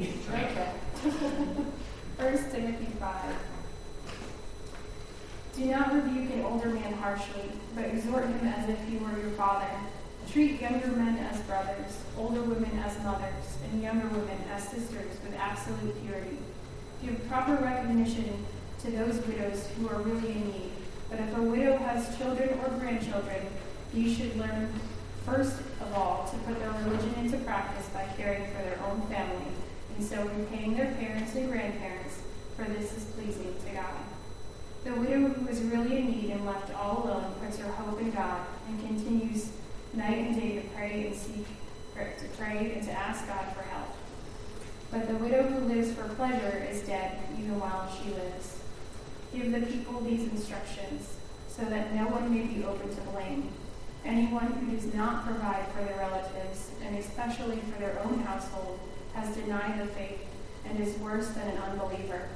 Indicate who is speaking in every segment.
Speaker 1: Okay. First Timothy 5. Do not rebuke an older man harshly, but exhort him as if he were your father. Treat younger men as brothers, older women as mothers, and younger women as sisters with absolute purity. Give proper recognition to those widows who are really in need. But if a widow has children or grandchildren, you should learn first of all to put their religion into practice by caring for their own family, and so repaying their parents and grandparents, for this is pleasing to God. The widow who is really in need and left all alone puts her hope in God and continues night and day to pray and seek, to pray and to ask God for help. But the widow who lives for pleasure is dead even while she lives. Give the people these instructions so that no one may be open to blame. Anyone who does not provide for their relatives, and especially for their own household, has denied the faith and is worse than an unbeliever.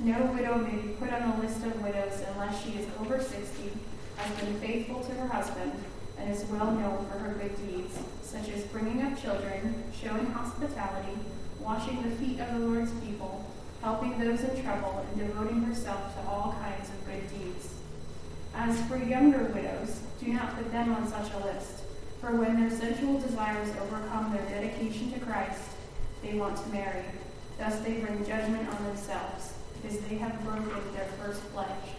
Speaker 1: No widow may be put on the list of widows unless she is over 60, has been faithful to her husband, and is well known for her good deeds, such as bringing up children, showing hospitality, washing the feet of the Lord's people, helping those in trouble, and devoting herself to all kinds of good deeds. As for younger widows, do not put them on such a list, for when their sensual desires overcome their dedication to Christ, they want to marry. Thus they bring judgment on themselves because they have broken their first pledge.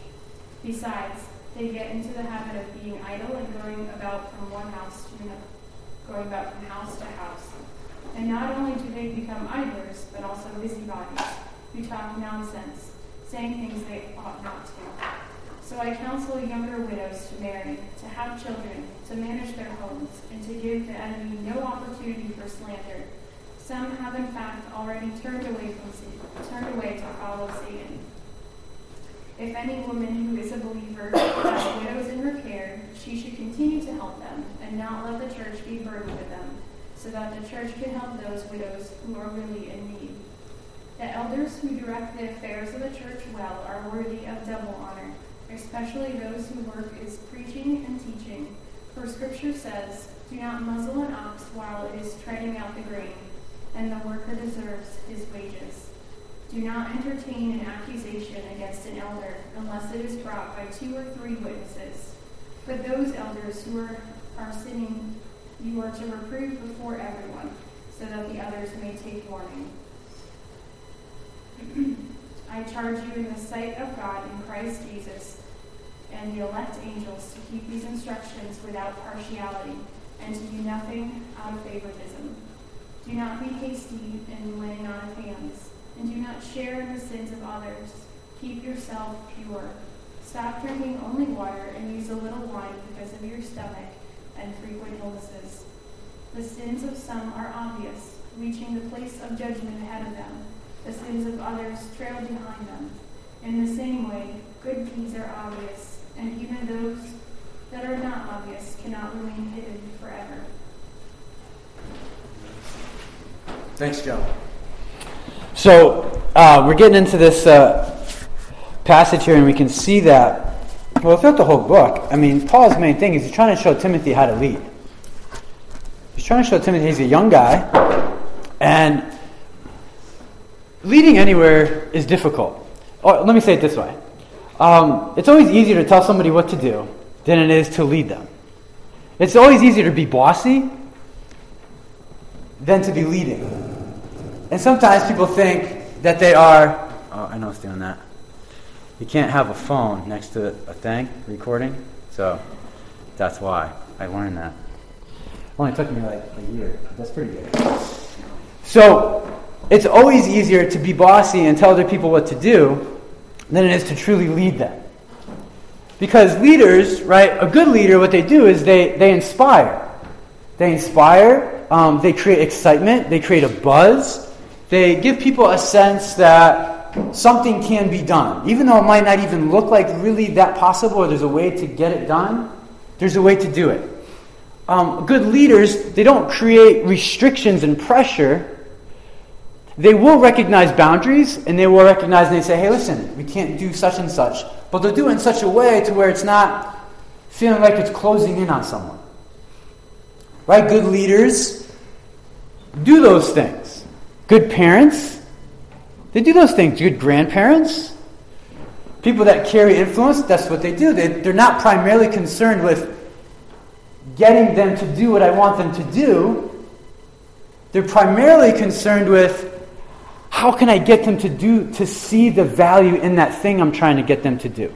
Speaker 1: Besides, they get into the habit of being idle and going about from one house to another, going about from house to house. And not only do they become idlers, but also busybodies, who talk nonsense, saying things they ought not to. So I counsel younger widows to marry, to have children, to manage their homes, and to give the enemy no opportunity for slander. Some have in fact already turned away from turned away to follow Satan. If any woman who is a believer has widows in her care, she should continue to help them and not let the church be burdened with them, so that the church can help those widows who are really in need. The elders who direct the affairs of the church well are worthy of double honor, especially those whose work is preaching and teaching. For Scripture says, Do not muzzle an ox while it is treading out the grain and the worker deserves his wages. Do not entertain an accusation against an elder unless it is brought by two or three witnesses. But those elders who are, are sitting, you are to reprove before everyone, so that the others may take warning. I charge you in the sight of God in Christ Jesus and the elect angels to keep these instructions without partiality and to do nothing out of favoritism. Do not be hasty in laying on of hands, and do not share in the sins of others. Keep yourself pure. Stop drinking only water and use a little wine because of your stomach and frequent illnesses. The sins of some are obvious, reaching the place of judgment ahead of them. The sins of others trail behind them. In the same way, good deeds are obvious, and even those that are not obvious cannot remain hidden forever.
Speaker 2: Thanks, Joe. So uh, we're getting into this uh, passage here, and we can see that, well, throughout the whole book, I mean, Paul's main thing is he's trying to show Timothy how to lead. He's trying to show Timothy he's a young guy, and leading anywhere is difficult. Or, let me say it this way um, it's always easier to tell somebody what to do than it is to lead them. It's always easier to be bossy than to be leading. And sometimes people think that they are. Oh, I know it's doing that. You can't have a phone next to a thing recording, so that's why I learned that. Only took me like a year. That's pretty good. So it's always easier to be bossy and tell other people what to do than it is to truly lead them. Because leaders, right, a good leader, what they do is they, they inspire. They inspire, um, they create excitement, they create a buzz, they give people a sense that something can be done. Even though it might not even look like really that possible or there's a way to get it done, there's a way to do it. Um, good leaders, they don't create restrictions and pressure. They will recognize boundaries and they will recognize and they say, hey, listen, we can't do such and such. But they'll do it in such a way to where it's not feeling like it's closing in on someone. Right? Good leaders do those things. Good parents, they do those things. Good grandparents, people that carry influence, that's what they do. They, they're not primarily concerned with getting them to do what I want them to do. They're primarily concerned with how can I get them to do to see the value in that thing I'm trying to get them to do?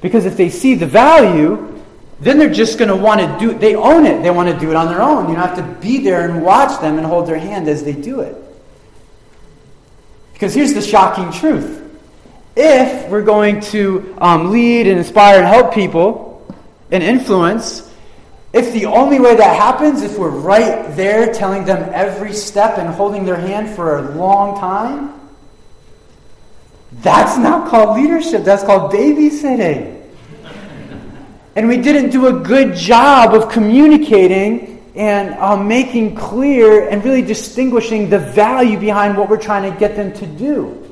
Speaker 2: Because if they see the value, then they're just going to want to do they own it. They want to do it on their own. You don't have to be there and watch them and hold their hand as they do it. Because here's the shocking truth. If we're going to um, lead and inspire and help people and influence, if the only way that happens, if we're right there telling them every step and holding their hand for a long time, that's not called leadership. That's called babysitting. And we didn't do a good job of communicating and um, making clear and really distinguishing the value behind what we're trying to get them to do.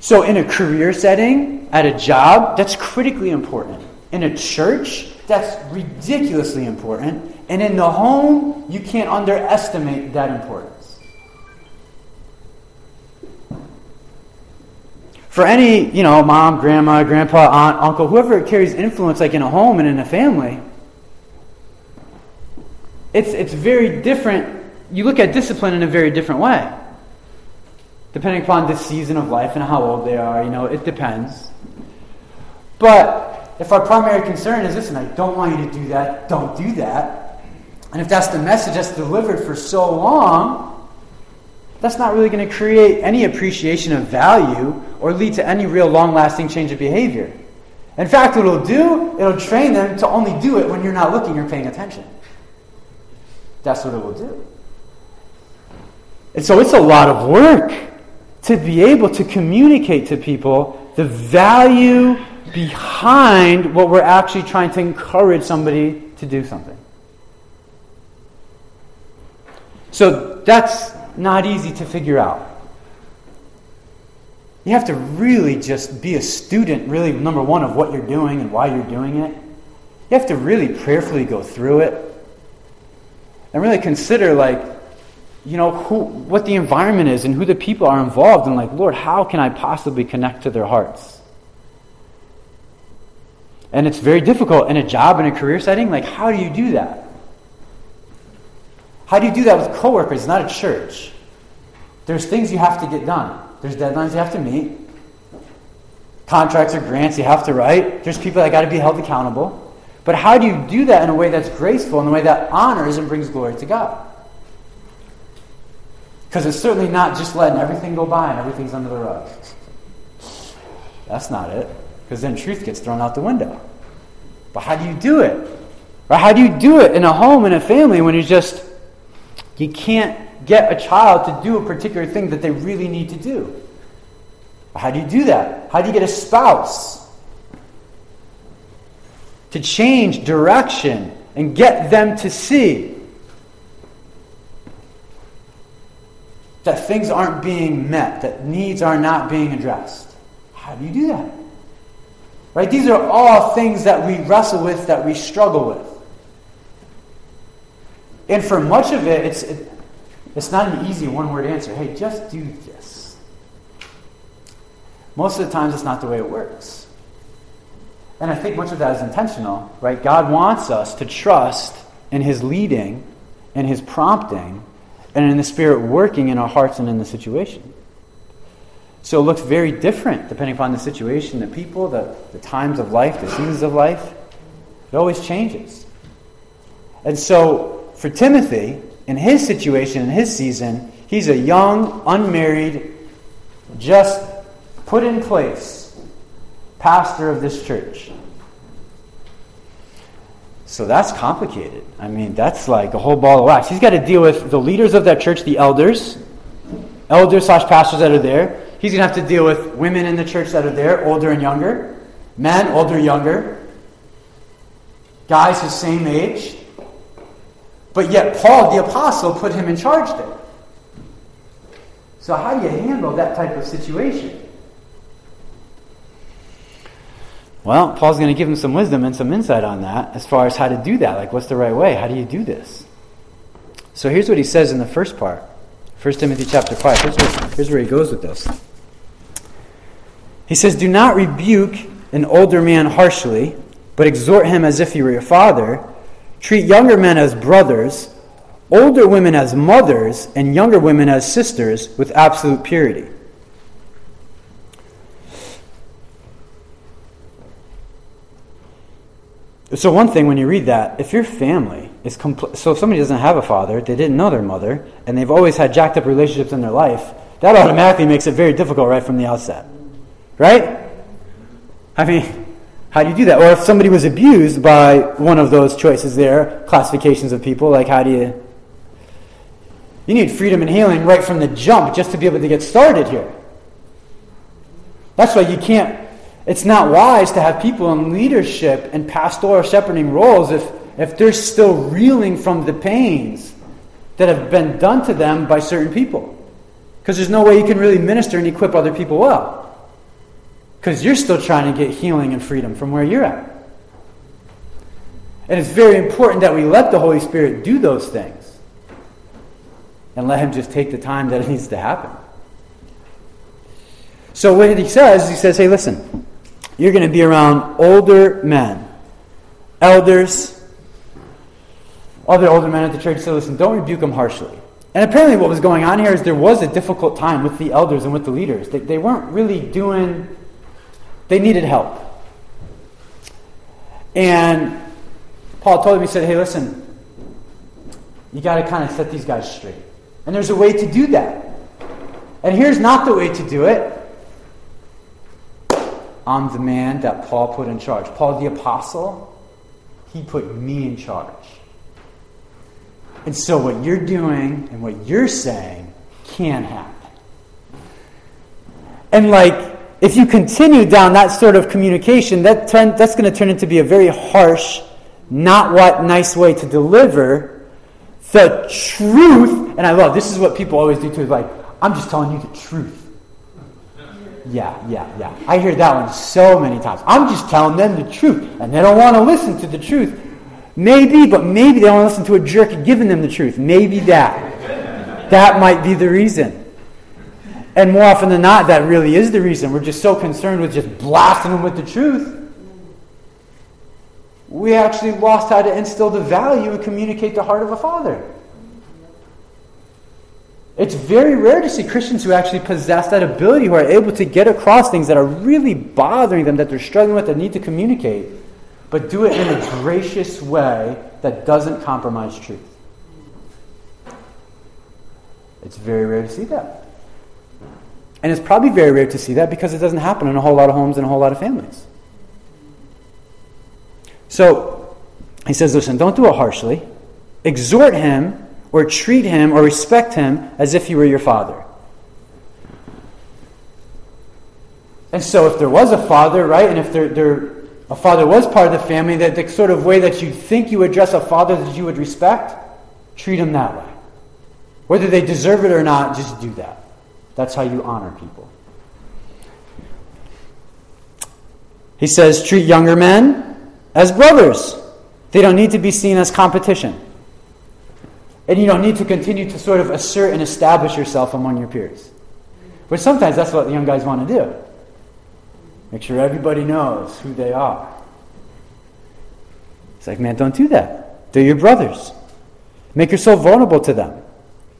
Speaker 2: So, in a career setting, at a job, that's critically important. In a church, that's ridiculously important. And in the home, you can't underestimate that importance. For any, you know, mom, grandma, grandpa, aunt, uncle, whoever carries influence like in a home and in a family, it's, it's very different. You look at discipline in a very different way. Depending upon the season of life and how old they are, you know, it depends. But if our primary concern is, listen, I don't want you to do that, don't do that, and if that's the message that's delivered for so long, that's not really going to create any appreciation of value or lead to any real long lasting change of behavior. In fact, what it'll do, it'll train them to only do it when you're not looking or paying attention. That's what it will do. And so it's a lot of work to be able to communicate to people the value behind what we're actually trying to encourage somebody to do something. So that's not easy to figure out. You have to really just be a student, really, number one, of what you're doing and why you're doing it. You have to really prayerfully go through it and really consider, like, you know, who, what the environment is and who the people are involved, and, like, Lord, how can I possibly connect to their hearts? And it's very difficult in a job, in a career setting. Like, how do you do that? How do you do that with coworkers? It's not a church. There's things you have to get done. There's deadlines you have to meet. Contracts or grants you have to write. There's people that got to be held accountable. But how do you do that in a way that's graceful, in a way that honors and brings glory to God? Because it's certainly not just letting everything go by and everything's under the rug. That's not it because then truth gets thrown out the window. But how do you do it? Or how do you do it in a home, in a family, when you're just, you can't get a child to do a particular thing that they really need to do? How do you do that? How do you get a spouse to change direction and get them to see that things aren't being met, that needs are not being addressed? How do you do that? Right? These are all things that we wrestle with, that we struggle with. And for much of it, it's, it, it's not an easy one word answer. Hey, just do this. Most of the times, it's not the way it works. And I think much of that is intentional, right? God wants us to trust in His leading, in His prompting, and in the Spirit working in our hearts and in the situation. So it looks very different depending upon the situation, the people, the, the times of life, the seasons of life. It always changes. And so for Timothy, in his situation, in his season, he's a young, unmarried, just put in place pastor of this church. So that's complicated. I mean, that's like a whole ball of wax. He's got to deal with the leaders of that church, the elders, elders slash pastors that are there. He's going to have to deal with women in the church that are there, older and younger, men, older, younger, guys his same age. But yet, Paul the apostle put him in charge there. So, how do you handle that type of situation? Well, Paul's going to give him some wisdom and some insight on that as far as how to do that. Like, what's the right way? How do you do this? So here's what he says in the first part 1 Timothy chapter 5. Here's where, here's where he goes with this. He says, Do not rebuke an older man harshly, but exhort him as if he were your father. Treat younger men as brothers, older women as mothers, and younger women as sisters with absolute purity. So one thing when you read that, if your family is compl- so if somebody doesn't have a father, they didn't know their mother, and they've always had jacked up relationships in their life, that automatically makes it very difficult right from the outset. Right? I mean, how do you do that? Or if somebody was abused by one of those choices there, classifications of people, like how do you You need freedom and healing right from the jump just to be able to get started here. That's why you can't it's not wise to have people in leadership and pastoral shepherding roles if, if they're still reeling from the pains that have been done to them by certain people. Because there's no way you can really minister and equip other people well. Because you're still trying to get healing and freedom from where you're at. And it's very important that we let the Holy Spirit do those things and let Him just take the time that it needs to happen. So, what he says, he says, hey, listen, you're going to be around older men, elders, other older men at the church. So listen, don't rebuke them harshly. And apparently, what was going on here is there was a difficult time with the elders and with the leaders. They, they weren't really doing, they needed help. And Paul told him, he said, hey, listen, you got to kind of set these guys straight. And there's a way to do that. And here's not the way to do it. I'm the man that Paul put in charge. Paul the apostle, he put me in charge. And so what you're doing and what you're saying can happen. And like, if you continue down that sort of communication, that turn, that's going to turn into be a very harsh, not what nice way to deliver the truth. And I love this is what people always do too. Like, I'm just telling you the truth. Yeah, yeah, yeah. I hear that one so many times. I'm just telling them the truth, and they don't want to listen to the truth. Maybe, but maybe they want to listen to a jerk giving them the truth. Maybe that. That might be the reason. And more often than not, that really is the reason. We're just so concerned with just blasting them with the truth. We actually lost how to instill the value and communicate the heart of a father. It's very rare to see Christians who actually possess that ability, who are able to get across things that are really bothering them, that they're struggling with, that need to communicate, but do it in a gracious way that doesn't compromise truth. It's very rare to see that. And it's probably very rare to see that because it doesn't happen in a whole lot of homes and a whole lot of families. So, he says, listen, don't do it harshly. Exhort him or treat him or respect him as if he were your father. And so, if there was a father, right, and if there, there, a father was part of the family, that the sort of way that you think you address a father that you would respect, treat him that way. Whether they deserve it or not, just do that. That's how you honor people. He says, treat younger men as brothers. They don't need to be seen as competition. And you don't need to continue to sort of assert and establish yourself among your peers. But sometimes that's what the young guys want to do. Make sure everybody knows who they are. It's like, man, don't do that. They're your brothers. Make yourself vulnerable to them.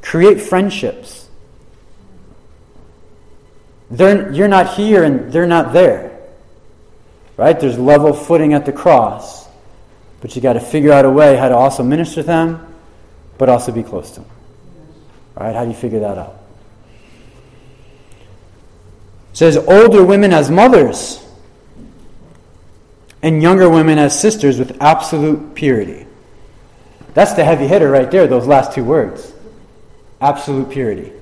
Speaker 2: Create friendships. They're, you're not here and they're not there. Right? There's level footing at the cross. But you got to figure out a way how to also minister to them but also be close to them. Right? How do you figure that out? It says older women as mothers and younger women as sisters with absolute purity. That's the heavy hitter right there, those last two words. Absolute purity.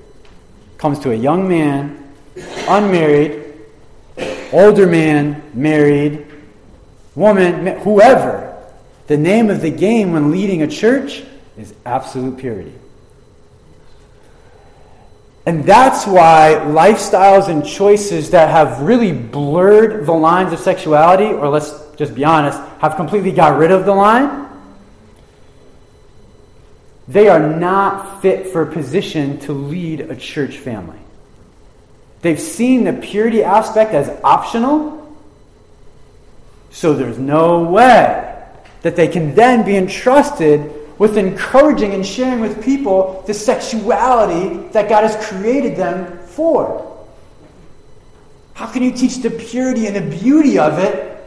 Speaker 2: Comes to a young man, unmarried, older man, married, woman, whoever. The name of the game when leading a church is absolute purity. And that's why lifestyles and choices that have really blurred the lines of sexuality, or let's just be honest, have completely got rid of the line, they are not fit for a position to lead a church family. They've seen the purity aspect as optional, so there's no way that they can then be entrusted with encouraging and sharing with people the sexuality that God has created them for. How can you teach the purity and the beauty of it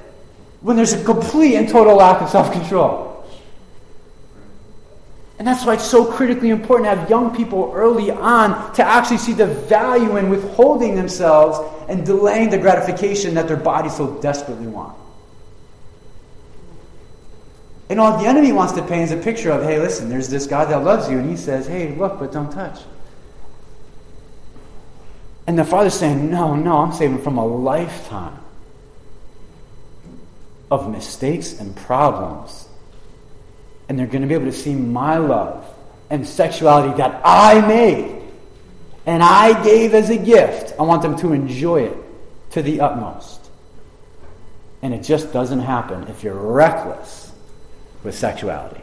Speaker 2: when there's a complete and total lack of self control? And that's why it's so critically important to have young people early on to actually see the value in withholding themselves and delaying the gratification that their bodies so desperately want. And all the enemy wants to paint is a picture of, hey, listen, there's this God that loves you, and he says, hey, look, but don't touch. And the father's saying, no, no, I'm saving from a lifetime of mistakes and problems. And they're going to be able to see my love and sexuality that I made and I gave as a gift. I want them to enjoy it to the utmost. And it just doesn't happen if you're reckless with sexuality.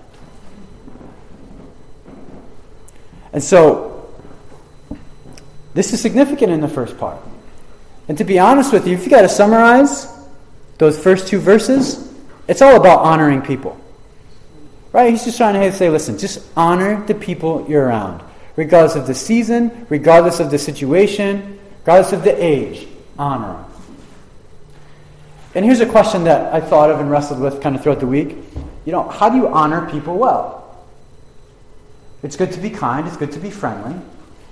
Speaker 2: And so, this is significant in the first part. And to be honest with you, if you got to summarize those first two verses, it's all about honoring people. Right? He's just trying to say, listen, just honor the people you're around, regardless of the season, regardless of the situation, regardless of the age. Honor them. And here's a question that I thought of and wrestled with kind of throughout the week you know, how do you honor people well? It's good to be kind, it's good to be friendly.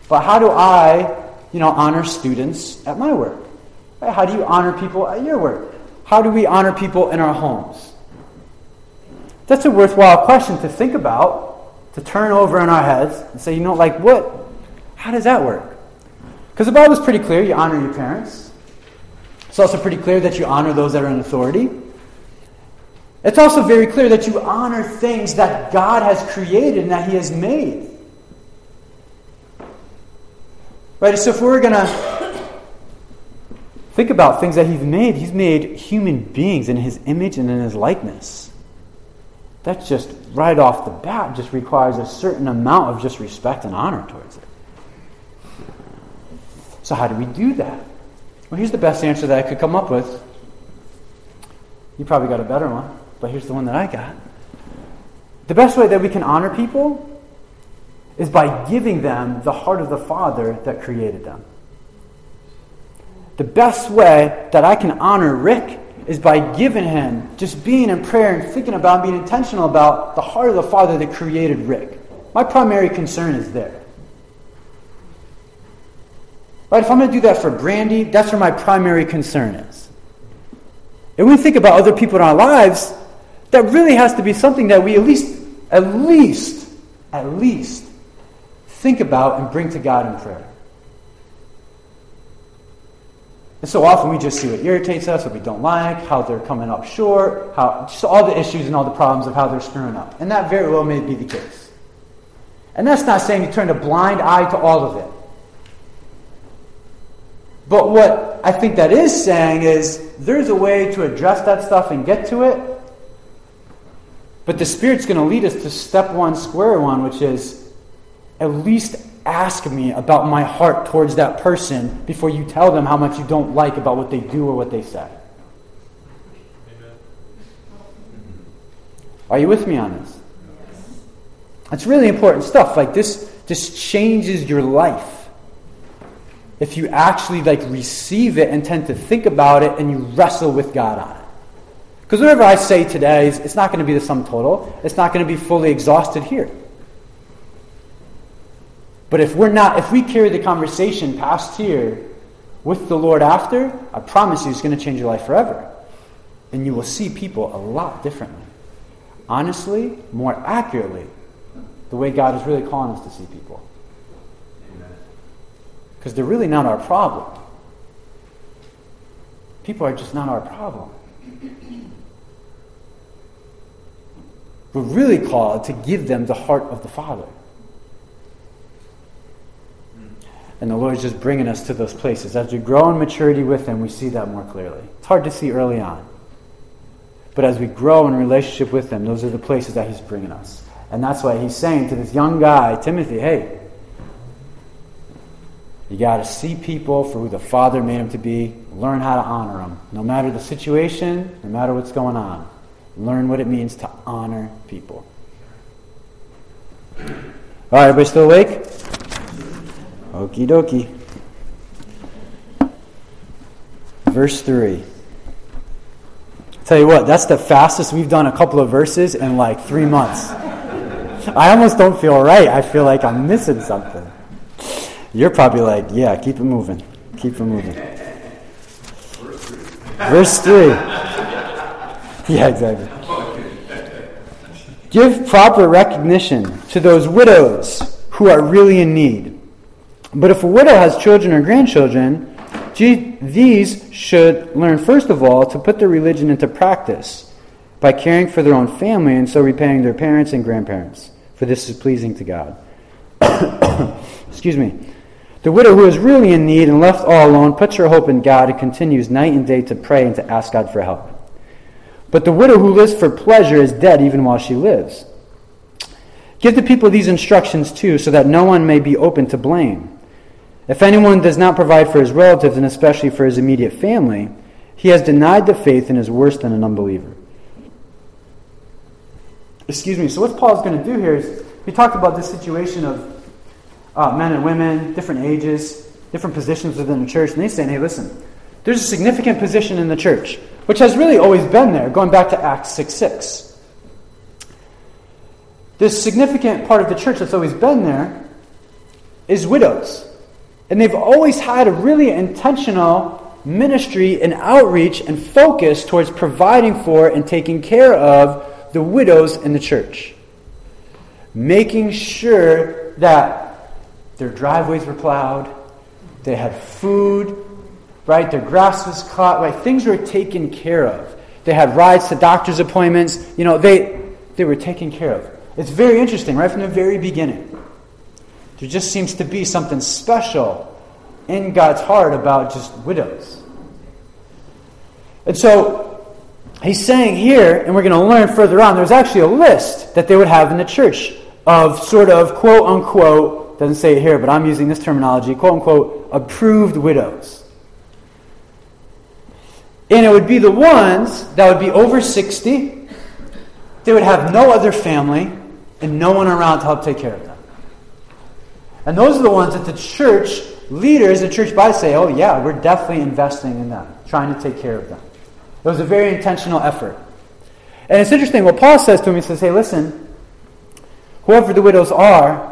Speaker 2: But how do I, you know, honor students at my work? How do you honor people at your work? How do we honor people in our homes? That's a worthwhile question to think about, to turn over in our heads and say, you know, like what? How does that work? Because the Bible's pretty clear you honor your parents. It's also pretty clear that you honor those that are in authority. It's also very clear that you honor things that God has created and that He has made. Right? So if we're going to think about things that He's made, He's made human beings in His image and in His likeness. That just right off the bat just requires a certain amount of just respect and honor towards it. So how do we do that? Well, here's the best answer that I could come up with. You probably got a better one but here's the one that I got. The best way that we can honor people is by giving them the heart of the Father that created them. The best way that I can honor Rick is by giving him, just being in prayer and thinking about, being intentional about the heart of the Father that created Rick. My primary concern is there. Right? If I'm going to do that for Brandy, that's where my primary concern is. And when we think about other people in our lives, that really has to be something that we at least, at least, at least think about and bring to God in prayer. And so often we just see what irritates us, what we don't like, how they're coming up short, how just all the issues and all the problems of how they're screwing up. And that very well may be the case. And that's not saying you turn a blind eye to all of it. But what I think that is saying is there's a way to address that stuff and get to it but the Spirit's going to lead us to step one, square one, which is at least ask me about my heart towards that person before you tell them how much you don't like about what they do or what they say. Amen. Are you with me on this? It's really important stuff. Like this, this changes your life. If you actually like receive it and tend to think about it and you wrestle with God on it. Because whatever I say today, it's not going to be the sum total. It's not going to be fully exhausted here. But if we're not, if we carry the conversation past here with the Lord after, I promise you it's going to change your life forever. And you will see people a lot differently. Honestly, more accurately, the way God is really calling us to see people. Because they're really not our problem. People are just not our problem. We're really called to give them the heart of the Father. And the Lord is just bringing us to those places. As we grow in maturity with Him, we see that more clearly. It's hard to see early on. But as we grow in relationship with Him, those are the places that He's bringing us. And that's why he's saying to this young guy, Timothy, hey, you got to see people for who the Father made them to be. Learn how to honor them. No matter the situation, no matter what's going on. Learn what it means to honor people. All right, everybody still awake? Okie dokie. Verse 3. Tell you what, that's the fastest we've done a couple of verses in like three months. I almost don't feel right. I feel like I'm missing something. You're probably like, yeah, keep it moving. Keep it moving. Verse 3. Yeah, exactly. Give proper recognition to those widows who are really in need. But if a widow has children or grandchildren, these should learn, first of all, to put their religion into practice by caring for their own family and so repaying their parents and grandparents, for this is pleasing to God. Excuse me. The widow who is really in need and left all alone puts her hope in God and continues night and day to pray and to ask God for help. But the widow who lives for pleasure is dead even while she lives. Give the people these instructions too, so that no one may be open to blame. If anyone does not provide for his relatives, and especially for his immediate family, he has denied the faith and is worse than an unbeliever. Excuse me. So, what Paul's going to do here is he talked about this situation of uh, men and women, different ages, different positions within the church, and he's saying, hey, listen, there's a significant position in the church, which has really always been there, going back to Acts 6 6. This significant part of the church that's always been there is widows. And they've always had a really intentional ministry and outreach and focus towards providing for and taking care of the widows in the church. Making sure that their driveways were plowed, they had food, right? Their grass was cut, right? Things were taken care of. They had rides to doctor's appointments. You know, they, they were taken care of. It's very interesting, right from the very beginning. There just seems to be something special in God's heart about just widows. And so he's saying here, and we're going to learn further on, there's actually a list that they would have in the church of sort of quote unquote, doesn't say it here, but I'm using this terminology, quote unquote, approved widows. And it would be the ones that would be over 60. They would have no other family and no one around to help take care of them. And those are the ones that the church leaders, the church body say, oh, yeah, we're definitely investing in them, trying to take care of them. It was a very intentional effort. And it's interesting what Paul says to him. He says, hey, listen, whoever the widows are,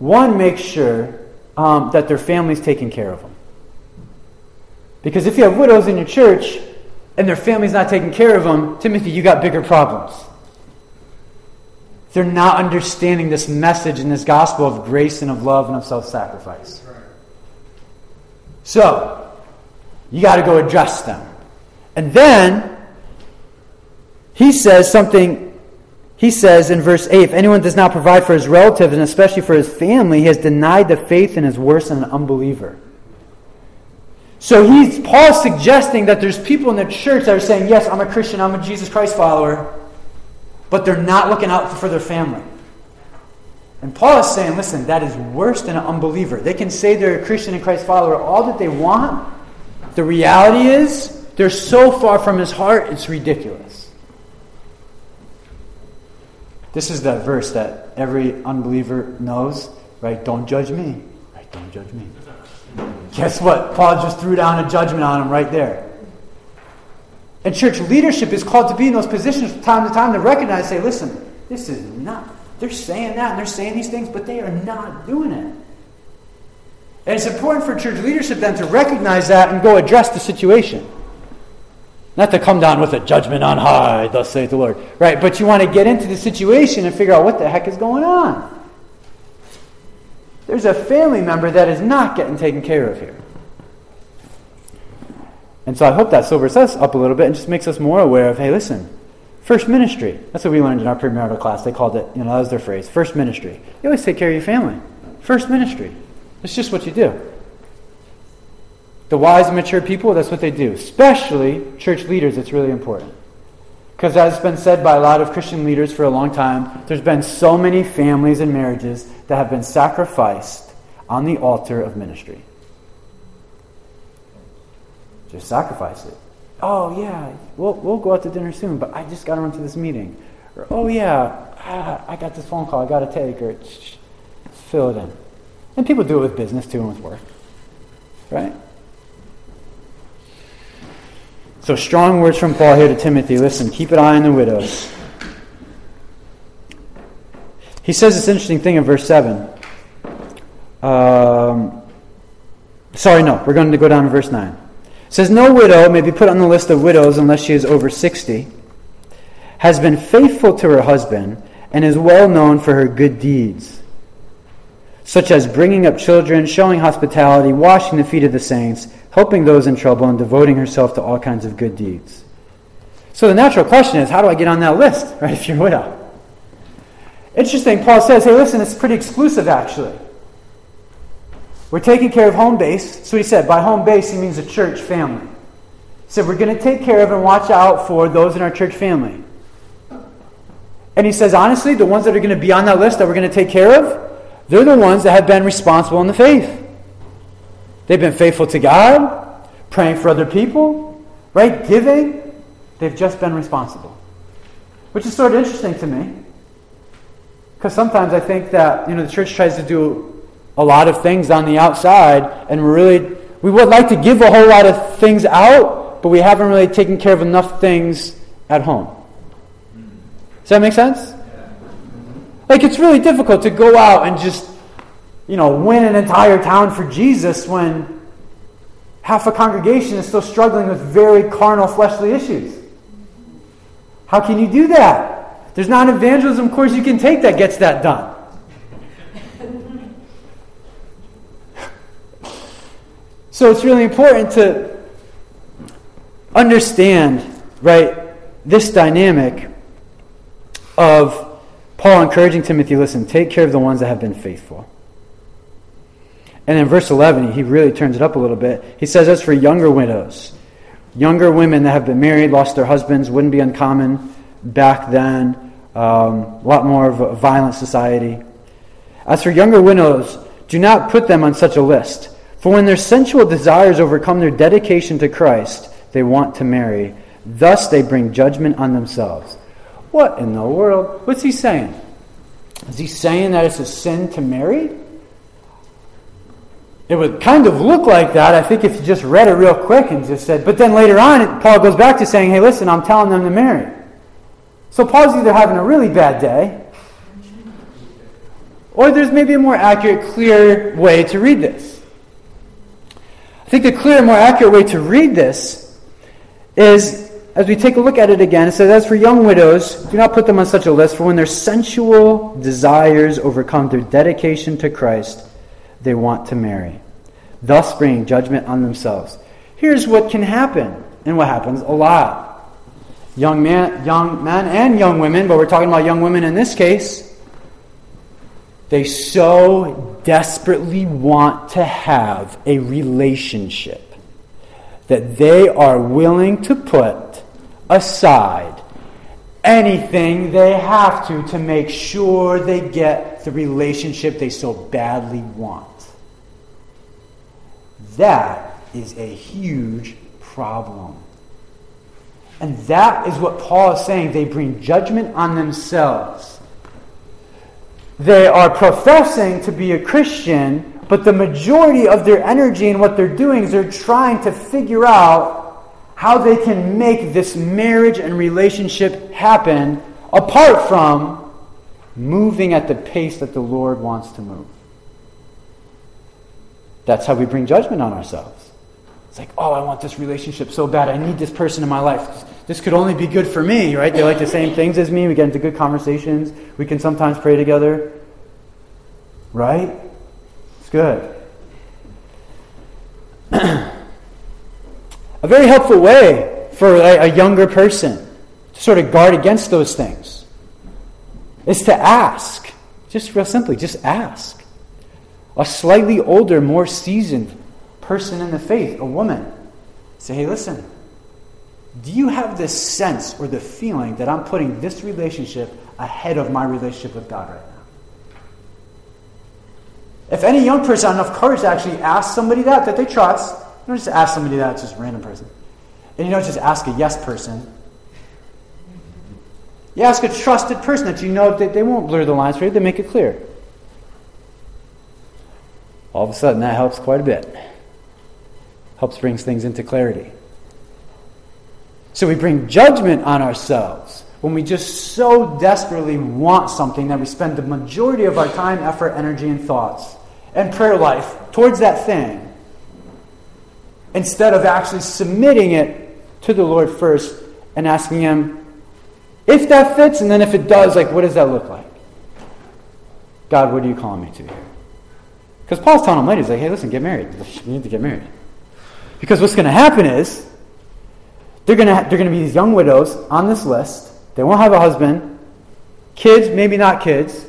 Speaker 2: one, make sure um, that their family's taking care of them. Because if you have widows in your church and their family's not taking care of them, Timothy, you got bigger problems. They're not understanding this message and this gospel of grace and of love and of self sacrifice. So, you got to go address them. And then, he says something. He says in verse 8 if anyone does not provide for his relatives and especially for his family, he has denied the faith and is worse than an unbeliever. So he's Paul's suggesting that there's people in the church that are saying, Yes, I'm a Christian, I'm a Jesus Christ follower, but they're not looking out for their family. And Paul is saying, listen, that is worse than an unbeliever. They can say they're a Christian and Christ follower all that they want. The reality is, they're so far from his heart, it's ridiculous. This is that verse that every unbeliever knows, right? Don't judge me. Right? Don't judge me. Guess what? Paul just threw down a judgment on him right there. And church leadership is called to be in those positions from time to time to recognize, say, listen, this is not, they're saying that and they're saying these things, but they are not doing it. And it's important for church leadership then to recognize that and go address the situation. Not to come down with a judgment on high, thus saith the Lord. Right? But you want to get into the situation and figure out what the heck is going on. There's a family member that is not getting taken care of here. And so I hope that sobers us up a little bit and just makes us more aware of hey, listen, first ministry. That's what we learned in our premarital class. They called it, you know, that was their phrase first ministry. You always take care of your family. First ministry. It's just what you do. The wise and mature people, that's what they do. Especially church leaders, it's really important. Because, as has been said by a lot of Christian leaders for a long time, there's been so many families and marriages that have been sacrificed on the altar of ministry. Just sacrifice it. Oh, yeah, we'll, we'll go out to dinner soon, but I just got to run to this meeting. Or, oh, yeah, ah, I got this phone call I got to take. Or, fill it in. And people do it with business too and with work. Right? So, strong words from Paul here to Timothy. Listen, keep an eye on the widows. He says this interesting thing in verse 7. Um, sorry, no, we're going to go down to verse 9. Says, No widow may be put on the list of widows unless she is over 60, has been faithful to her husband, and is well known for her good deeds such as bringing up children, showing hospitality, washing the feet of the saints, helping those in trouble, and devoting herself to all kinds of good deeds. So the natural question is, how do I get on that list, right, if you're a widow? Interesting, Paul says, hey, listen, it's pretty exclusive, actually. We're taking care of home base. So he said, by home base, he means a church family. He said, we're going to take care of and watch out for those in our church family. And he says, honestly, the ones that are going to be on that list that we're going to take care of, they're the ones that have been responsible in the faith. They've been faithful to God, praying for other people, right? Giving. They've just been responsible. Which is sort of interesting to me. Because sometimes I think that, you know, the church tries to do a lot of things on the outside, and we really, we would like to give a whole lot of things out, but we haven't really taken care of enough things at home. Does that make sense? Like, it's really difficult to go out and just, you know, win an entire town for Jesus when half a congregation is still struggling with very carnal, fleshly issues. How can you do that? There's not an evangelism course you can take that gets that done. So it's really important to understand, right, this dynamic of Paul encouraging Timothy, listen, take care of the ones that have been faithful. And in verse 11, he really turns it up a little bit. He says, As for younger widows, younger women that have been married, lost their husbands, wouldn't be uncommon back then. Um, a lot more of a violent society. As for younger widows, do not put them on such a list. For when their sensual desires overcome their dedication to Christ, they want to marry. Thus they bring judgment on themselves. What in the world? What's he saying? Is he saying that it's a sin to marry? It would kind of look like that, I think, if you just read it real quick and just said, but then later on, Paul goes back to saying, hey, listen, I'm telling them to marry. So Paul's either having a really bad day, or there's maybe a more accurate, clear way to read this. I think the clear, more accurate way to read this is as we take a look at it again, it says, As for young widows, do not put them on such a list, for when their sensual desires overcome their dedication to Christ, they want to marry, thus bringing judgment on themselves. Here's what can happen, and what happens a lot. Young, man, young men and young women, but we're talking about young women in this case, they so desperately want to have a relationship that they are willing to put aside anything they have to to make sure they get the relationship they so badly want. That is a huge problem. And that is what Paul is saying. They bring judgment on themselves. They are professing to be a Christian, but the majority of their energy and what they're doing is they're trying to figure out how they can make this marriage and relationship happen apart from moving at the pace that the Lord wants to move. That's how we bring judgment on ourselves. It's like, oh, I want this relationship so bad. I need this person in my life. This could only be good for me, right? They like the same things as me. We get into good conversations. We can sometimes pray together. Right? It's good. A very helpful way for a, a younger person to sort of guard against those things is to ask. Just real simply, just ask. A slightly older, more seasoned person in the faith, a woman, say, hey, listen, do you have this sense or the feeling that I'm putting this relationship ahead of my relationship with God right now? If any young person has enough courage to actually ask somebody that, that they trust, don't just ask somebody that, it's just a random person. And you don't just ask a yes person. You ask a trusted person that you know that they won't blur the lines for you, they make it clear. All of a sudden, that helps quite a bit. Helps brings things into clarity. So we bring judgment on ourselves when we just so desperately want something that we spend the majority of our time, effort, energy, and thoughts and prayer life towards that thing instead of actually submitting it to the Lord first and asking Him if that fits, and then if it does, like, what does that look like? God, what are you calling me to? Because Paul's telling him later, he's like, hey, listen, get married. You need to get married. Because what's going to happen is, they're going to, they're going to be these young widows on this list. They won't have a husband. Kids, maybe not kids.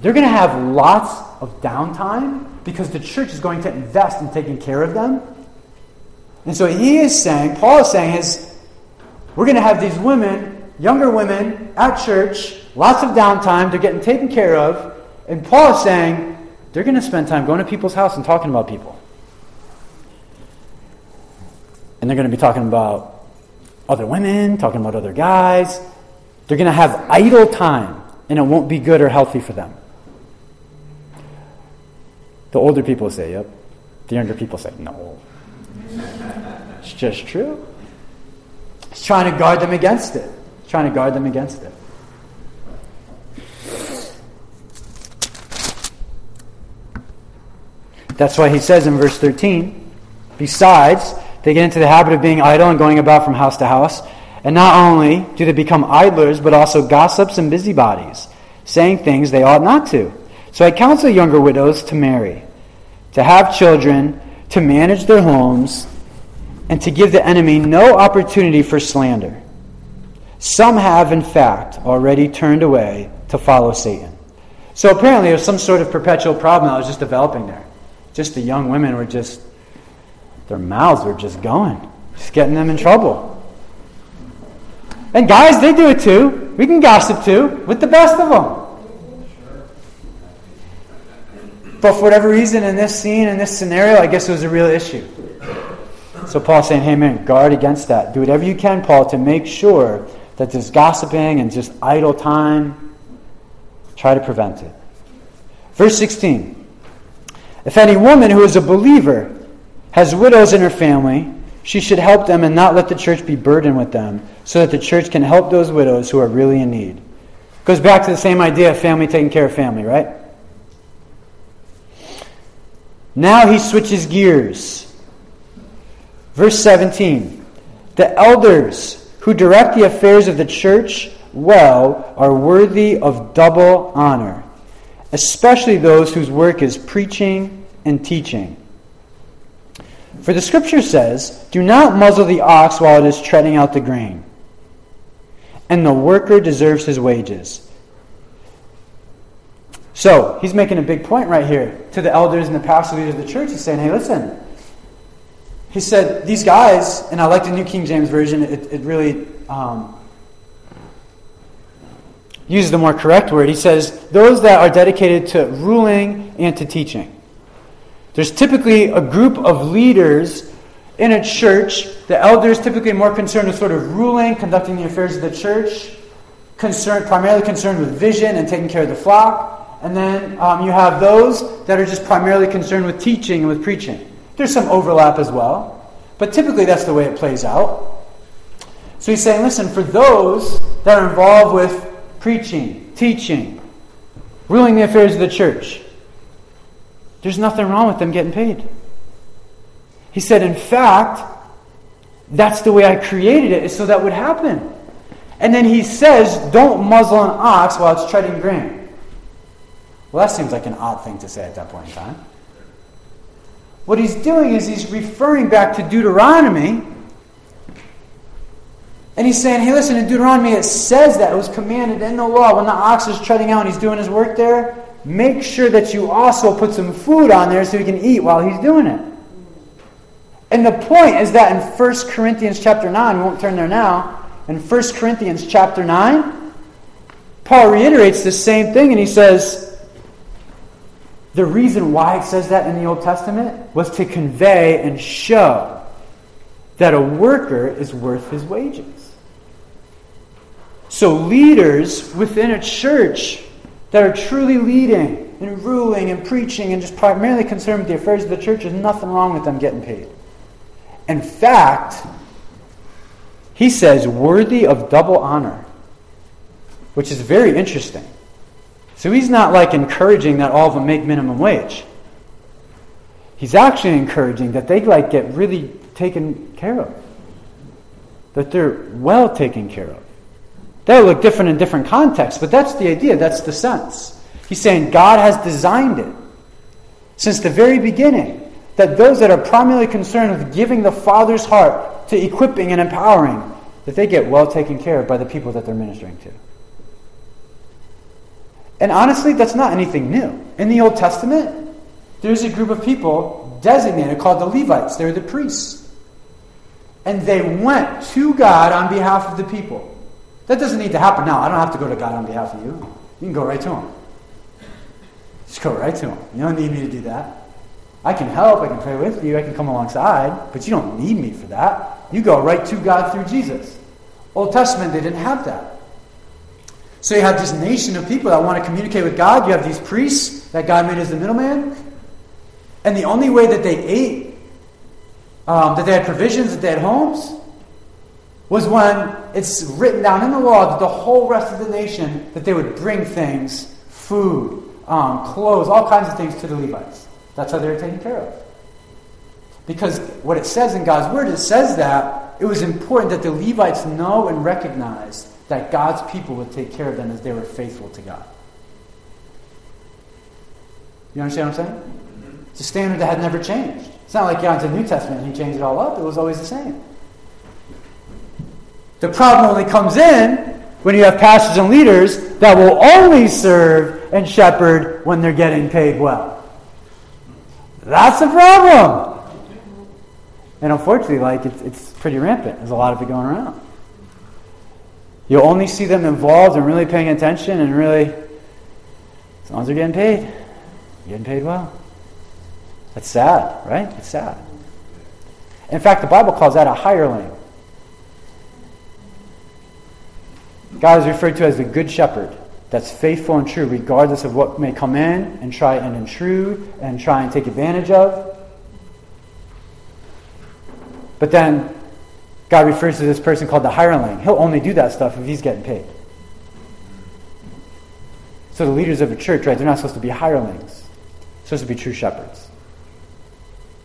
Speaker 2: They're going to have lots of downtime because the church is going to invest in taking care of them. And so he is saying, Paul is saying, is we're going to have these women, younger women at church, lots of downtime, they're getting taken care of. And Paul is saying, they're going to spend time going to people's house and talking about people. And they're going to be talking about other women, talking about other guys. They're going to have idle time, and it won't be good or healthy for them. The older people say, yep. The younger people say, no. It's just true. He's trying to guard them against it. He's trying to guard them against it. That's why he says in verse 13, besides, they get into the habit of being idle and going about from house to house. And not only do they become idlers, but also gossips and busybodies, saying things they ought not to. So I counsel younger widows to marry, to have children, to manage their homes, and to give the enemy no opportunity for slander. Some have, in fact, already turned away to follow Satan. So apparently, there's some sort of perpetual problem that was just developing there. Just the young women were just, their mouths were just going, just getting them in trouble. And guys, they do it too. We can gossip too, with the best of them. But for whatever reason, in this scene, in this scenario, I guess it was a real issue. So Paul's saying, hey man, guard against that. Do whatever you can, Paul, to make sure that this gossiping and just idle time, try to prevent it. Verse 16. If any woman who is a believer has widows in her family, she should help them and not let the church be burdened with them, so that the church can help those widows who are really in need. Goes back to the same idea of family taking care of family, right? Now he switches gears. Verse 17 The elders who direct the affairs of the church well are worthy of double honor, especially those whose work is preaching and teaching. For the scripture says, Do not muzzle the ox while it is treading out the grain, and the worker deserves his wages. So, he's making a big point right here to the elders and the pastor leaders of the church. He's saying, Hey, listen. He said, These guys, and I like the New King James Version, it, it really um, uses the more correct word. He says, Those that are dedicated to ruling and to teaching. There's typically a group of leaders in a church. The elders typically more concerned with sort of ruling, conducting the affairs of the church, concerned, primarily concerned with vision and taking care of the flock. And then um, you have those that are just primarily concerned with teaching and with preaching. There's some overlap as well, but typically that's the way it plays out. So he's saying, listen, for those that are involved with preaching, teaching, ruling the affairs of the church, there's nothing wrong with them getting paid. He said, in fact, that's the way I created it, so that would happen. And then he says, don't muzzle an ox while it's treading grain. Well, that seems like an odd thing to say at that point in time. What he's doing is he's referring back to Deuteronomy. And he's saying, hey, listen, in Deuteronomy it says that it was commanded in the law when the ox is treading out and he's doing his work there make sure that you also put some food on there so he can eat while he's doing it. And the point is that in 1 Corinthians chapter 9, we won't turn there now, in 1 Corinthians chapter 9, Paul reiterates the same thing and he says, the reason why it says that in the Old Testament was to convey and show that a worker is worth his wages. So, leaders within a church that are truly leading and ruling and preaching and just primarily concerned with the affairs of the church, there's nothing wrong with them getting paid. In fact, he says, worthy of double honor, which is very interesting. So he's not like encouraging that all of them make minimum wage. He's actually encouraging that they like get really taken care of. That they're well taken care of. That'll look different in different contexts, but that's the idea, that's the sense. He's saying God has designed it since the very beginning that those that are primarily concerned with giving the Father's heart to equipping and empowering, that they get well taken care of by the people that they're ministering to. And honestly, that's not anything new. In the Old Testament, there's a group of people designated called the Levites. They're the priests. And they went to God on behalf of the people. That doesn't need to happen now. I don't have to go to God on behalf of you. You can go right to Him. Just go right to Him. You don't need me to do that. I can help, I can pray with you, I can come alongside, but you don't need me for that. You go right to God through Jesus. Old Testament, they didn't have that. So you have this nation of people that want to communicate with God. You have these priests that God made as the middleman. And the only way that they ate, um, that they had provisions, that they had homes, was when it's written down in the law that the whole rest of the nation, that they would bring things, food, um, clothes, all kinds of things to the Levites. That's how they were taken care of. Because what it says in God's Word, it says that it was important that the Levites know and recognize that God's people would take care of them as they were faithful to God. You understand what I'm saying? It's a standard that had never changed. It's not like God's the New Testament and he changed it all up. It was always the same. The problem only comes in when you have pastors and leaders that will only serve and shepherd when they're getting paid well. That's the problem. And unfortunately, like it's, it's pretty rampant. There's a lot of it going around. You'll only see them involved and really paying attention and really, as long as they're getting paid, getting paid well. That's sad, right? It's sad. In fact, the Bible calls that a hireling. God is referred to as the good shepherd that's faithful and true, regardless of what may come in and try and intrude and try and take advantage of. But then God refers to this person called the hireling. He'll only do that stuff if he's getting paid. So the leaders of a church, right, they're not supposed to be hirelings. They're supposed to be true shepherds.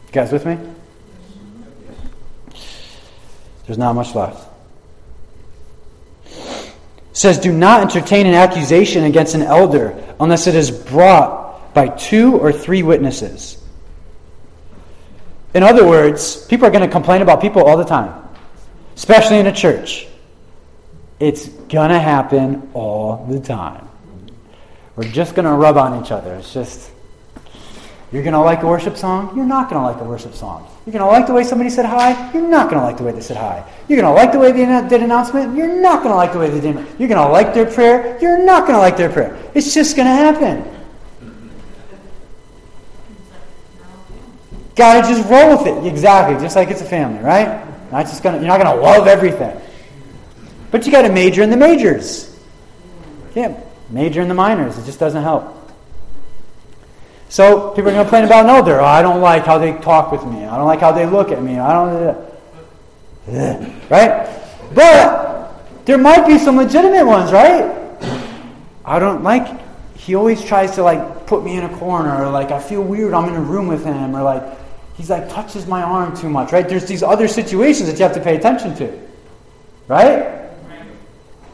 Speaker 2: You guys with me? There's not much left says, Do not entertain an accusation against an elder unless it is brought by two or three witnesses. In other words, people are going to complain about people all the time, especially in a church. It's going to happen all the time. We're just going to rub on each other. It's just, you're going to like a worship song? You're not going to like a worship song. You're going to like the way somebody said hi? You're not going to like the way they said hi. You're going to like the way they did announcement? You're not going to like the way they did You're going to like their prayer? You're not going to like their prayer. It's just going to happen. Gotta just roll with it. Exactly, just like it's a family, right? Not just gonna, you're not going to love everything. But you got to major in the majors. Yeah, major in the minors. It just doesn't help. So people are going to complain about an elder. Oh, I don't like how they talk with me. I don't like how they look at me. I don't. Uh, right? But there might be some legitimate ones, right? I don't like. He always tries to like put me in a corner, or like I feel weird. I'm in a room with him, or like he's like touches my arm too much. Right? There's these other situations that you have to pay attention to. Right?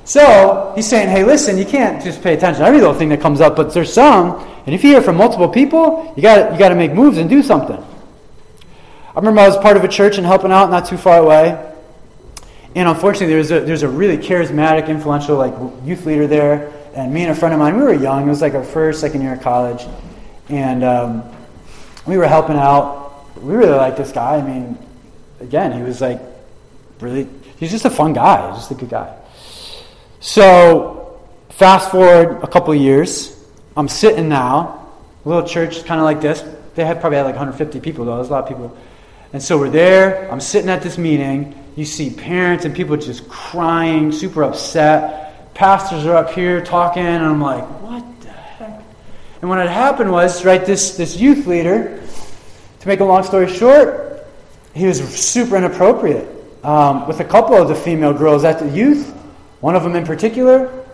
Speaker 2: So he's saying, hey, listen, you can't just pay attention to every little thing that comes up, but there's some, and if you hear from multiple people, you got you got to make moves and do something. I remember I was part of a church and helping out not too far away, and unfortunately, there's a there's a really charismatic, influential like youth leader there, and me and a friend of mine, we were young. It was like our first, second year of college, and um, we were helping out. We really liked this guy. I mean, again, he was like really, he's just a fun guy, just a good guy. So, fast forward a couple years, I'm sitting now, a little church kind of like this. They had probably had like 150 people though, there's a lot of people. And so we're there, I'm sitting at this meeting, you see parents and people just crying, super upset. Pastors are up here talking, and I'm like, what the heck? And what had happened was, right, this, this youth leader, to make a long story short, he was super inappropriate um, with a couple of the female girls at the youth. One of them in particular,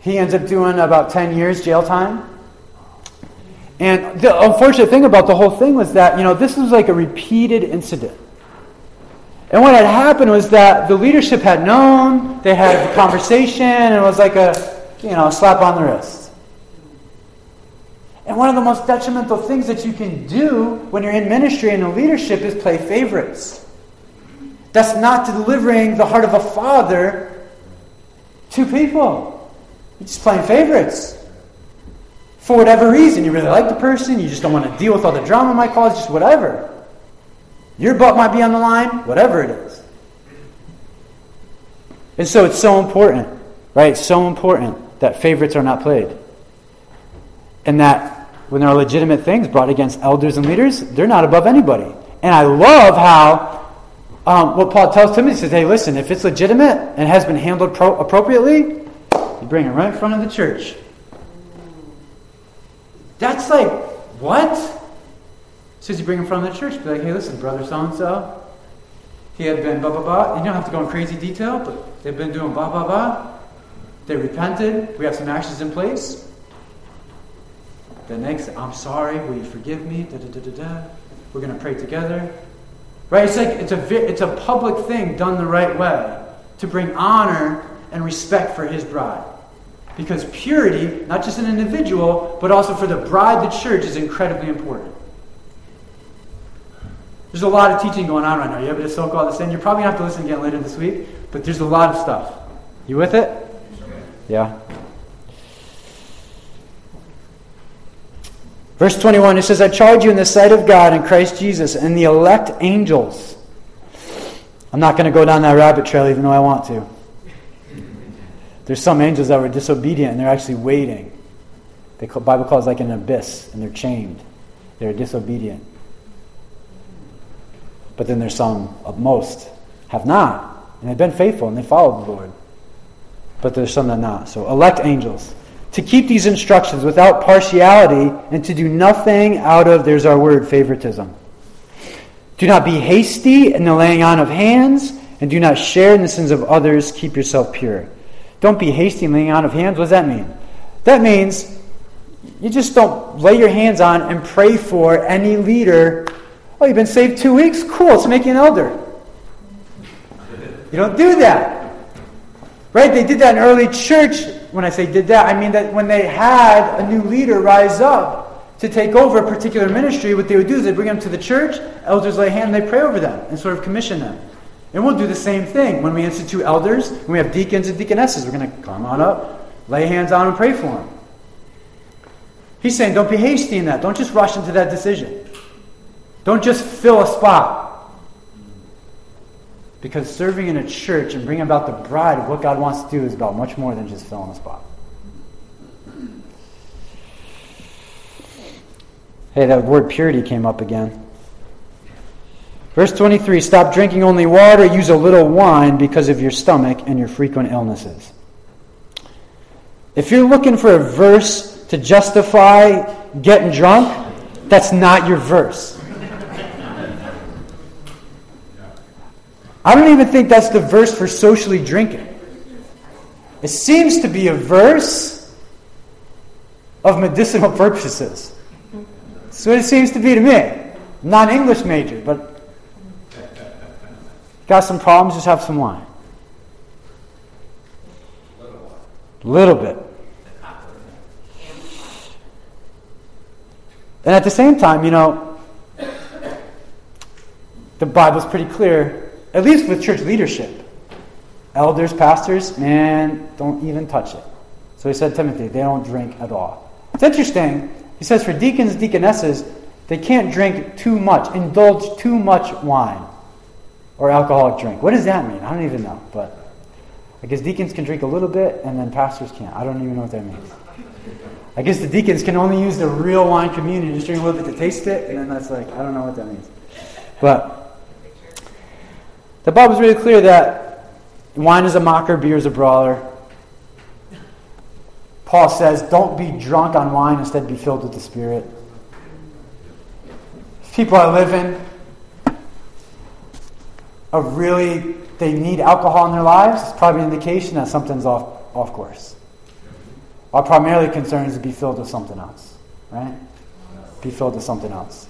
Speaker 2: he ends up doing about 10 years jail time. And the unfortunate thing about the whole thing was that, you know, this was like a repeated incident. And what had happened was that the leadership had known, they had a conversation, and it was like a, you know, slap on the wrist. And one of the most detrimental things that you can do when you're in ministry and in leadership is play favorites. That's not delivering the heart of a father to people. You're just playing favorites. For whatever reason, you really like the person, you just don't want to deal with all the drama might cause, just whatever. Your butt might be on the line, whatever it is. And so it's so important, right? It's so important that favorites are not played. And that when there are legitimate things brought against elders and leaders, they're not above anybody. And I love how um, what Paul tells Timothy says, hey, listen, if it's legitimate and has been handled pro- appropriately, you bring it right in front of the church. That's like, what? Says you bring him from the church, be like, hey, listen, brother so and so, he had been blah blah blah. You don't have to go in crazy detail, but they've been doing blah blah blah. They repented. We have some actions in place. The next, I'm sorry. Will you forgive me? Da da da da da. We're gonna pray together. Right? It's like it's a it's a public thing done the right way to bring honor and respect for his bride. Because purity, not just an individual, but also for the bride, the church, is incredibly important. There's a lot of teaching going on right now. You have to soak all this in. You're probably going to have to listen again later this week, but there's a lot of stuff. You with it? Yeah. Verse 21, it says, I charge you in the sight of God and Christ Jesus and the elect angels. I'm not going to go down that rabbit trail even though I want to. There's some angels that were disobedient and they're actually waiting. The Bible calls like an abyss and they're chained. They're disobedient. But then there's some, of most, have not. And they've been faithful and they followed the Lord. But there's some that not. So elect angels. To keep these instructions without partiality and to do nothing out of, there's our word, favoritism. Do not be hasty in the laying on of hands, and do not share in the sins of others. Keep yourself pure. Don't be hasty in laying on of hands. What does that mean? That means you just don't lay your hands on and pray for any leader Oh, you've been saved two weeks? Cool, make you an elder. You don't do that. Right? They did that in early church. When I say did that, I mean that when they had a new leader rise up to take over a particular ministry, what they would do is they bring them to the church, elders lay hand, they pray over them and sort of commission them. And we'll do the same thing when we institute elders, when we have deacons and deaconesses. We're going to come on up, lay hands on them, and pray for them. He's saying, don't be hasty in that. Don't just rush into that decision. Don't just fill a spot. Because serving in a church and bringing about the bride of what God wants to do is about much more than just filling a spot. Hey, that word purity came up again. Verse 23 Stop drinking only water, use a little wine because of your stomach and your frequent illnesses. If you're looking for a verse to justify getting drunk, that's not your verse. I don't even think that's the verse for socially drinking. It seems to be a verse of medicinal purposes. That's what it seems to be to me. Not English major, but got some problems, just have some wine. A little bit. And at the same time, you know, the Bible's pretty clear at least with church leadership. Elders, pastors, man, don't even touch it. So he said, Timothy, they don't drink at all. It's interesting. He says for deacons, deaconesses, they can't drink too much, indulge too much wine. or alcoholic drink. What does that mean? I don't even know. But I guess deacons can drink a little bit and then pastors can't. I don't even know what that means. I guess the deacons can only use the real wine communion, just drink a little bit to taste it, and then that's like, I don't know what that means. But the Bible's really clear that wine is a mocker, beer is a brawler. Paul says, don't be drunk on wine, instead be filled with the Spirit. People are living a really, they need alcohol in their lives, it's probably an indication that something's off, off course. Our primary concern is to be filled with something else, right? Be filled with something else.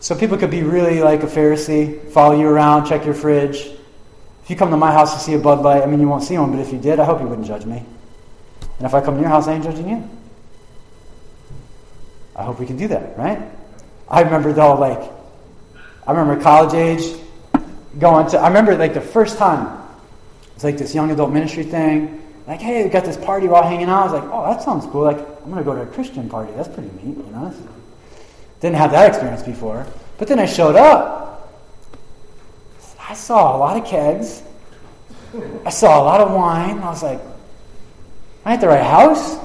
Speaker 2: So people could be really like a Pharisee, follow you around, check your fridge. If you come to my house to see a Bud Light, I mean, you won't see one, but if you did, I hope you wouldn't judge me. And if I come to your house, I ain't judging you. I hope we can do that, right? I remember though, like, I remember college age, going to, I remember like the first time, it's like this young adult ministry thing. Like, hey, we got this party, we're all hanging out. I was like, oh, that sounds cool. Like, I'm going to go to a Christian party. That's pretty neat, you know? Didn't have that experience before. But then I showed up. I saw a lot of kegs. I saw a lot of wine. I was like, am I at the right house?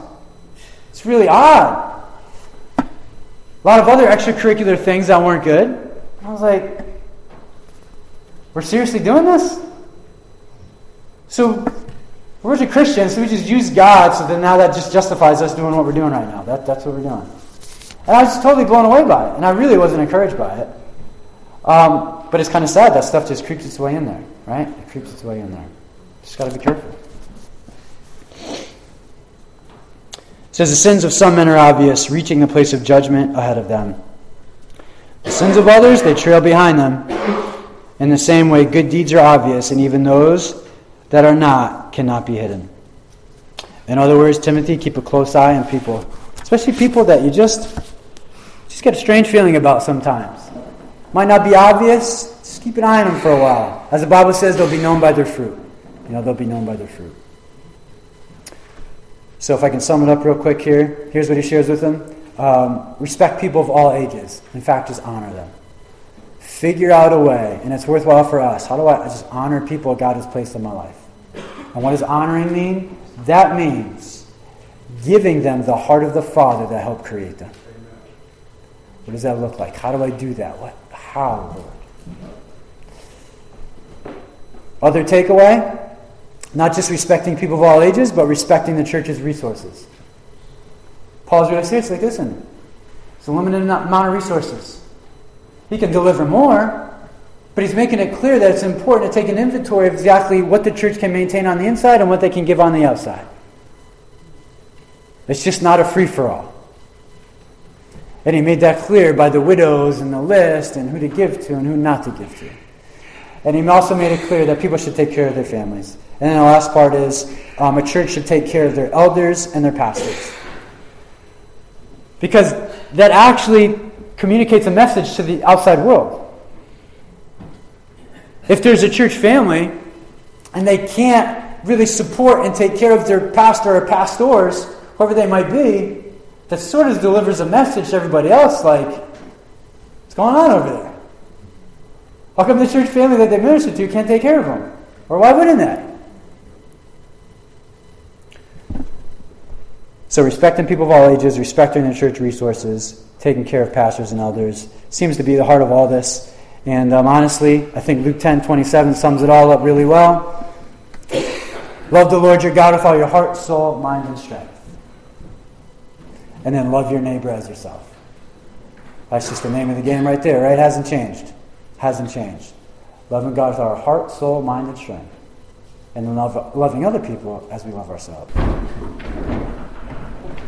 Speaker 2: It's really odd. A lot of other extracurricular things that weren't good. I was like, we're seriously doing this? So we're just Christians, so we just use God, so then now that just justifies us doing what we're doing right now. That, that's what we're doing. And I was totally blown away by it, and I really wasn't encouraged by it. Um, but it's kind of sad that stuff just creeps its way in there, right? It creeps its way in there. Just got to be careful. It says the sins of some men are obvious, reaching the place of judgment ahead of them. The sins of others, they trail behind them. In the same way, good deeds are obvious, and even those that are not cannot be hidden. In other words, Timothy, keep a close eye on people, especially people that you just just get a strange feeling about sometimes. Might not be obvious, just keep an eye on them for a while. As the Bible says, they'll be known by their fruit. You know, they'll be known by their fruit. So, if I can sum it up real quick here, here's what he shares with them um, respect people of all ages. In fact, just honor them figure out a way, and it's worthwhile for us. How do I just honor people God has placed in my life? And what does honoring mean? That means giving them the heart of the Father that helped create them. What does that look like? How do I do that? What? How, Lord? Other takeaway? Not just respecting people of all ages, but respecting the church's resources. Paul's really serious. Like, listen, it's a limited amount of resources. He can deliver more, but he's making it clear that it's important to take an inventory of exactly what the church can maintain on the inside and what they can give on the outside. It's just not a free for all. And he made that clear by the widows and the list and who to give to and who not to give to. And he also made it clear that people should take care of their families. And then the last part is um, a church should take care of their elders and their pastors. Because that actually communicates a message to the outside world. If there's a church family and they can't really support and take care of their pastor or pastors, whoever they might be, that sort of delivers a message to everybody else like, what's going on over there? How come the church family that they minister to can't take care of them? Or why wouldn't they? So, respecting people of all ages, respecting the church resources, taking care of pastors and elders seems to be the heart of all this. And um, honestly, I think Luke 10 27 sums it all up really well. Love the Lord your God with all your heart, soul, mind, and strength. And then love your neighbor as yourself. That's just the name of the game right there, right? Hasn't changed. Hasn't changed. Loving God with our heart, soul, mind, and strength. And love, loving other people as we love ourselves.